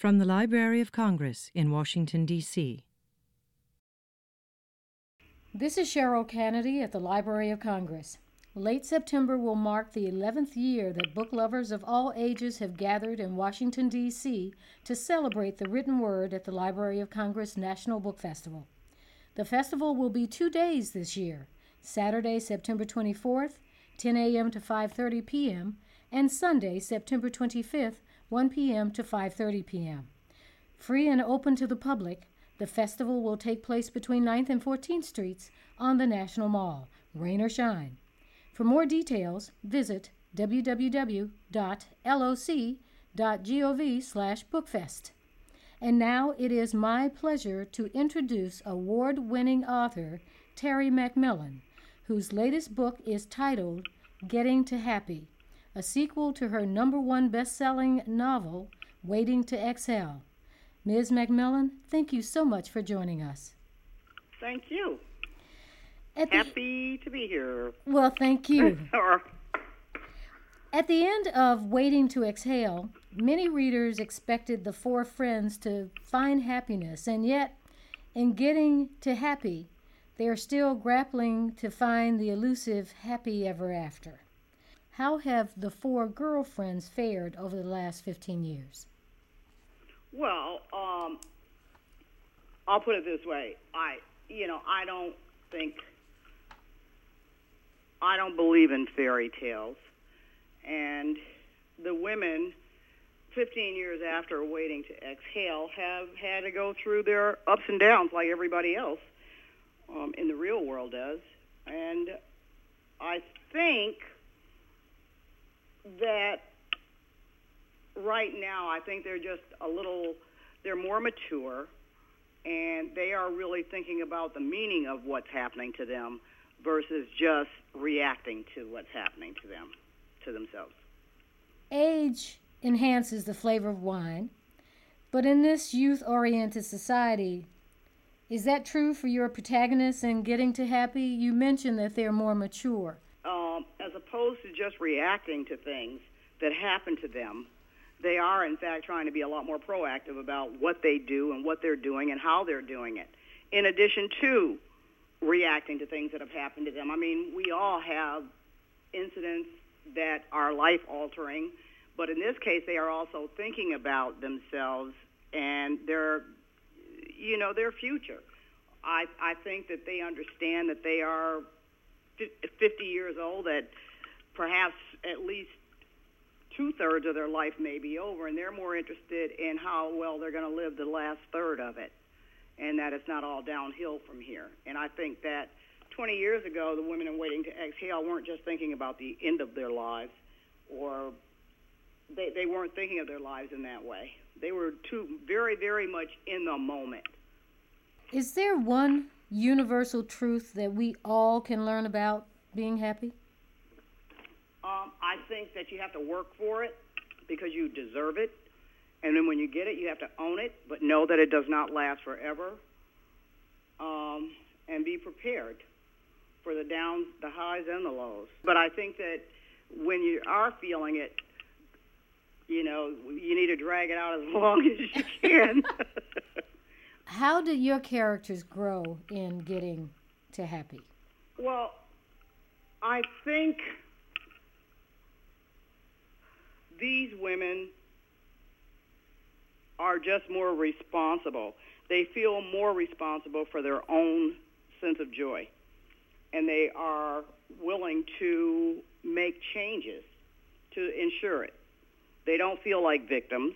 From the Library of Congress in Washington, D.C. This is Cheryl Kennedy at the Library of Congress. Late September will mark the 11th year that book lovers of all ages have gathered in Washington, D.C. to celebrate the written word at the Library of Congress National Book Festival. The festival will be two days this year Saturday, September 24th, 10 a.m. to 5.30 p.m., and Sunday, September 25th, 1 p.m. to 5:30 p.m. Free and open to the public, the festival will take place between 9th and 14th Streets on the National Mall, rain or shine. For more details, visit www.loc.gov/bookfest. And now it is my pleasure to introduce award-winning author Terry McMillan, whose latest book is titled Getting to Happy a sequel to her number one best selling novel, Waiting to Exhale. Ms. McMillan, thank you so much for joining us. Thank you. At Happy the, to be here. Well, thank you. At the end of Waiting to Exhale, many readers expected the four friends to find happiness, and yet, in getting to happy, they are still grappling to find the elusive happy ever after. How have the four girlfriends fared over the last 15 years? Well, um, I'll put it this way. I, you know, I don't think, I don't believe in fairy tales. And the women, 15 years after waiting to exhale, have had to go through their ups and downs like everybody else um, in the real world does. And I think that right now I think they're just a little, they're more mature and they are really thinking about the meaning of what's happening to them versus just reacting to what's happening to them, to themselves. Age enhances the flavor of wine, but in this youth oriented society, is that true for your protagonists in Getting to Happy? You mentioned that they're more mature opposed to just reacting to things that happen to them, they are in fact trying to be a lot more proactive about what they do and what they're doing and how they're doing it. In addition to reacting to things that have happened to them. I mean, we all have incidents that are life altering, but in this case, they are also thinking about themselves and their, you know, their future. I I think that they understand that they are 50 years old that perhaps at least two thirds of their life may be over, and they're more interested in how well they're going to live the last third of it, and that it's not all downhill from here. And I think that 20 years ago, the women in waiting to exhale weren't just thinking about the end of their lives, or they, they weren't thinking of their lives in that way. They were too very, very much in the moment. Is there one universal truth that we all can learn about being happy? Um, I think that you have to work for it because you deserve it. And then when you get it, you have to own it, but know that it does not last forever. Um, and be prepared for the downs, the highs, and the lows. But I think that when you are feeling it, you know, you need to drag it out as long as you can. how did your characters grow in getting to happy? Well, I think these women are just more responsible. They feel more responsible for their own sense of joy. And they are willing to make changes to ensure it. They don't feel like victims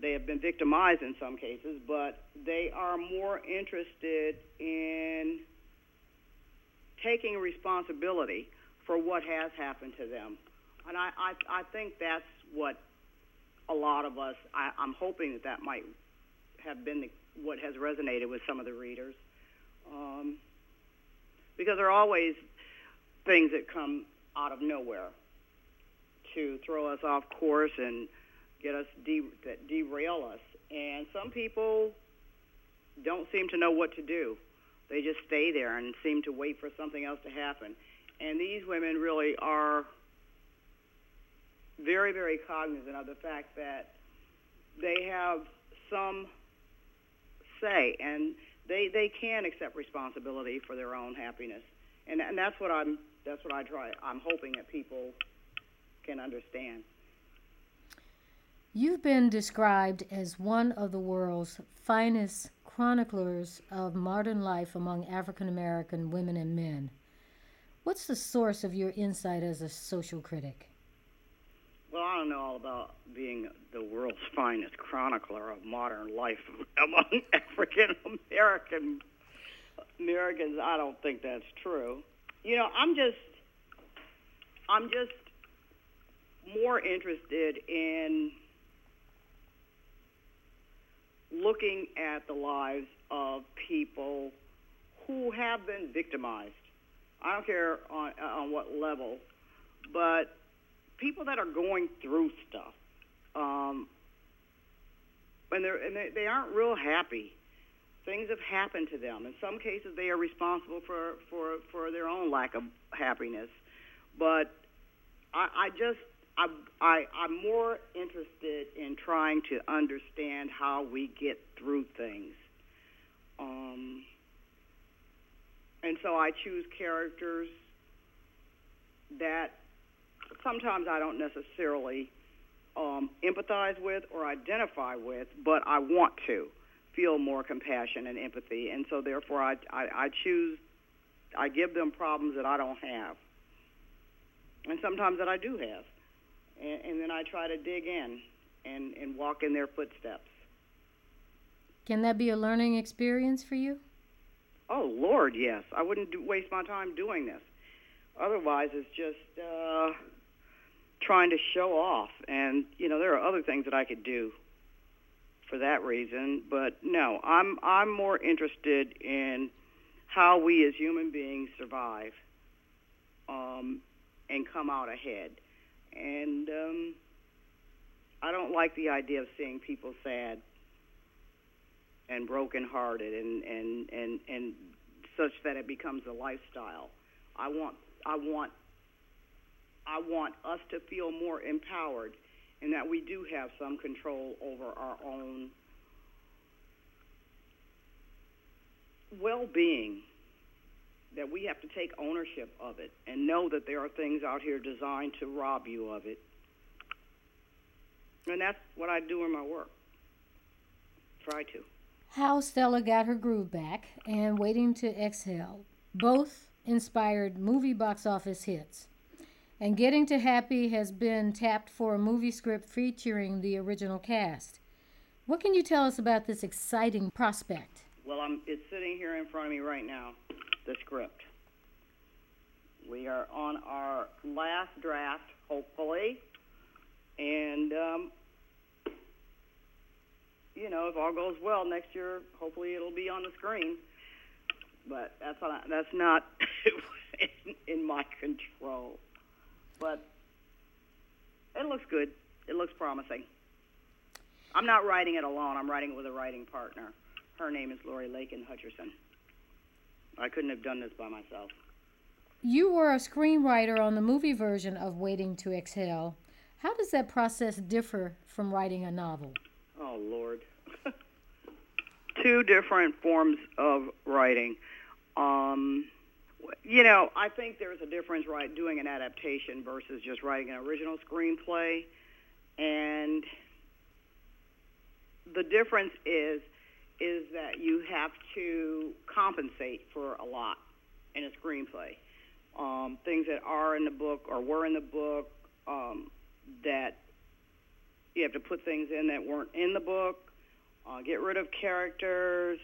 they have been victimized in some cases, but they are more interested in taking responsibility for what has happened to them. And I, I, I think that's what a lot of us, I, I'm hoping that that might have been the, what has resonated with some of the readers. Um, because there are always things that come out of nowhere to throw us off course and get us de- that derail us. And some people don't seem to know what to do. They just stay there and seem to wait for something else to happen. And these women really are very, very cognizant of the fact that they have some say and they they can accept responsibility for their own happiness. And and that's what I'm that's what I try I'm hoping that people can understand. You've been described as one of the world's finest chroniclers of modern life among African American women and men. What's the source of your insight as a social critic? Don't know all about being the world's finest chronicler of modern life among African American Americans. I don't think that's true. You know, I'm just I'm just more interested in looking at the lives of people who have been victimized. I don't care on on what level, but people that are going through stuff, um, and they're and they, they aren't real happy. Things have happened to them. In some cases, they are responsible for for for their own lack of happiness. But I, I just I, I I'm more interested in trying to understand how we get through things. Um, and so I choose characters that sometimes I don't necessarily um, empathize with or identify with, but I want to feel more compassion and empathy, and so therefore I, I, I choose, I give them problems that I don't have, and sometimes that I do have, and, and then I try to dig in and, and walk in their footsteps. Can that be a learning experience for you? Oh Lord, yes. I wouldn't do, waste my time doing this. Otherwise, it's just. Uh, trying to show off. And you know, there are other things that I could do for that reason. But no, I'm I'm more interested in how we as human beings survive um, and come out ahead. And um, I don't like the idea of seeing people sad and brokenhearted and and and and such that it becomes a lifestyle. I want I want I want us to feel more empowered and that we do have some control over our own well being, that we have to take ownership of it and know that there are things out here designed to rob you of it. And that's what I do in my work. Try to. How Stella got her groove back and Waiting to Exhale both inspired movie box office hits. And Getting to Happy has been tapped for a movie script featuring the original cast. What can you tell us about this exciting prospect? Well, I'm, it's sitting here in front of me right now, the script. We are on our last draft, hopefully. And, um, you know, if all goes well next year, hopefully it'll be on the screen. But that's not, that's not in, in my control but it looks good. It looks promising. I'm not writing it alone. I'm writing it with a writing partner. Her name is Lori Lakin Hutcherson. I couldn't have done this by myself. You were a screenwriter on the movie version of Waiting to Exhale. How does that process differ from writing a novel? Oh, Lord. Two different forms of writing. Um, you know, I think there's a difference, right, doing an adaptation versus just writing an original screenplay. And the difference is is that you have to compensate for a lot in a screenplay. Um, things that are in the book or were in the book um, that you have to put things in that weren't in the book, uh, get rid of characters.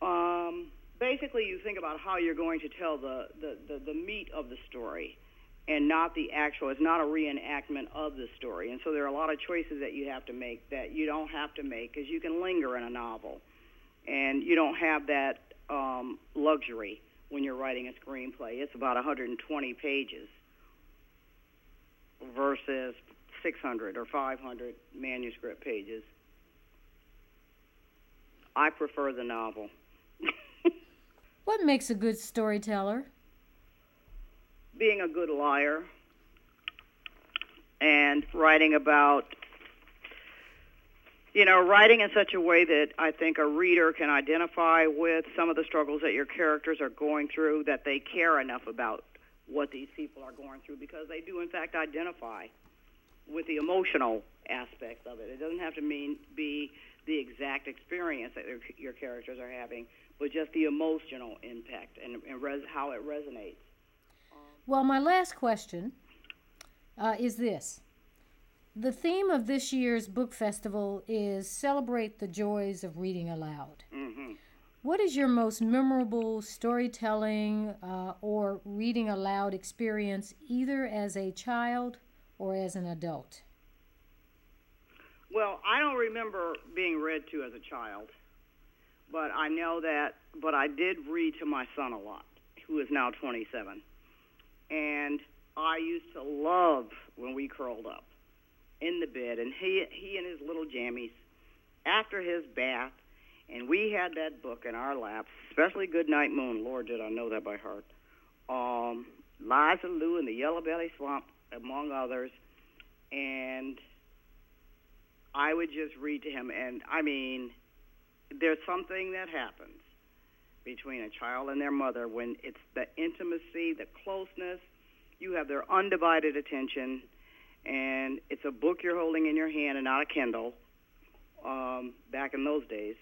Um, basically you think about how you're going to tell the, the, the, the meat of the story and not the actual it's not a reenactment of the story. And so there are a lot of choices that you have to make that you don't have to make because you can linger in a novel. And you don't have that um, luxury when you're writing a screenplay. It's about 120 pages versus 600 or 500 manuscript pages. I prefer the novel what makes a good storyteller? Being a good liar and writing about you know, writing in such a way that I think a reader can identify with some of the struggles that your characters are going through, that they care enough about what these people are going through because they do, in fact, identify with the emotional aspects of it. It doesn't have to mean be the exact experience that your characters are having, but just the emotional impact and, and res- how it resonates. Well, my last question uh, is this. The theme of this year's book festival is Celebrate the Joys of Reading Aloud. Mm-hmm. What is your most memorable storytelling uh, or reading aloud experience, either as a child or as an adult? Well, I don't remember being read to as a child, but I know that, but I did read to my son a lot, who is now 27. And I used to love when we curled up in the bed, and he, he and his little jammies, after his bath, and we had that book in our laps, especially Goodnight Moon. Lord, did I know that by heart. Um, Liza Lou and the Yellow Belly Swamp, among others. And I would just read to him, and I mean, there's something that happens between a child and their mother when it's the intimacy, the closeness. You have their undivided attention, and it's a book you're holding in your hand and not a Kindle. Um, back in those days,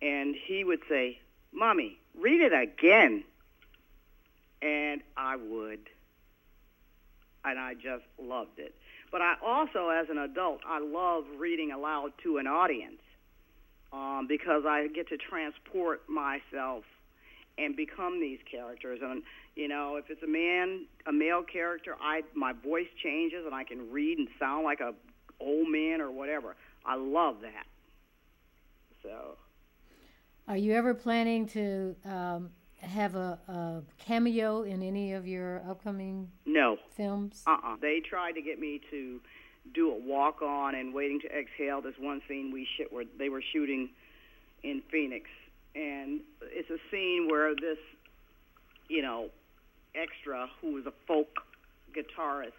and he would say, "Mommy, read it again," and I would, and I just loved it. But I also, as an adult, I love reading aloud to an audience um, because I get to transport myself and become these characters. And you know, if it's a man, a male character, I my voice changes and I can read and sound like a old man or whatever. I love that. So. Are you ever planning to um, have a, a, cameo in any of your upcoming no films? Uh-uh. They tried to get me to do a walk on and waiting to exhale. This one scene we sh- where they were shooting in Phoenix, and it's a scene where this, you know, extra who is a folk guitarist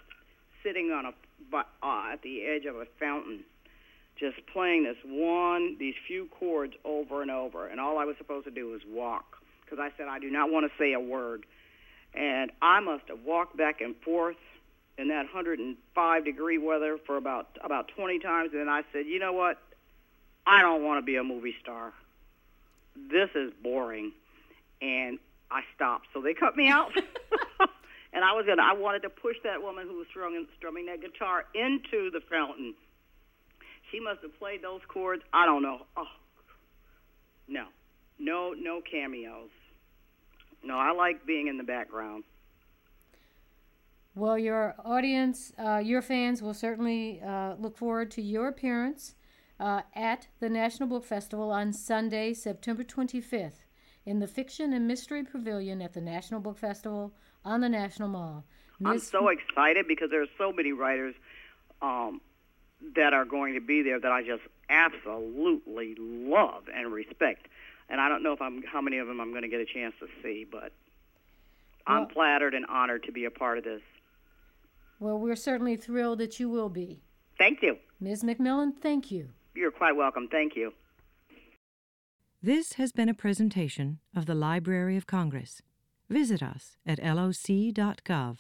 sitting on a uh, at the edge of a fountain just playing this one these few chords over and over and all I was supposed to do was walk because I said I do not want to say a word. And I must have walked back and forth in that 105 degree weather for about about 20 times. And then I said, you know what? I don't want to be a movie star. This is boring. And I stopped. So they cut me out. and I was gonna. I wanted to push that woman who was strumming, strumming that guitar into the fountain. She must have played those chords. I don't know. Oh, no, no, no cameos. No, I like being in the background. Well, your audience, uh, your fans will certainly uh, look forward to your appearance uh, at the National Book Festival on Sunday, September 25th, in the Fiction and Mystery Pavilion at the National Book Festival on the National Mall. Ms. I'm so excited because there are so many writers um, that are going to be there that I just absolutely love and respect and I don't know if I'm how many of them I'm going to get a chance to see, but well, I'm flattered and honored to be a part of this. Well, we're certainly thrilled that you will be. Thank you. Ms. McMillan, thank you. You're quite welcome. Thank you. This has been a presentation of the Library of Congress. Visit us at loc.gov.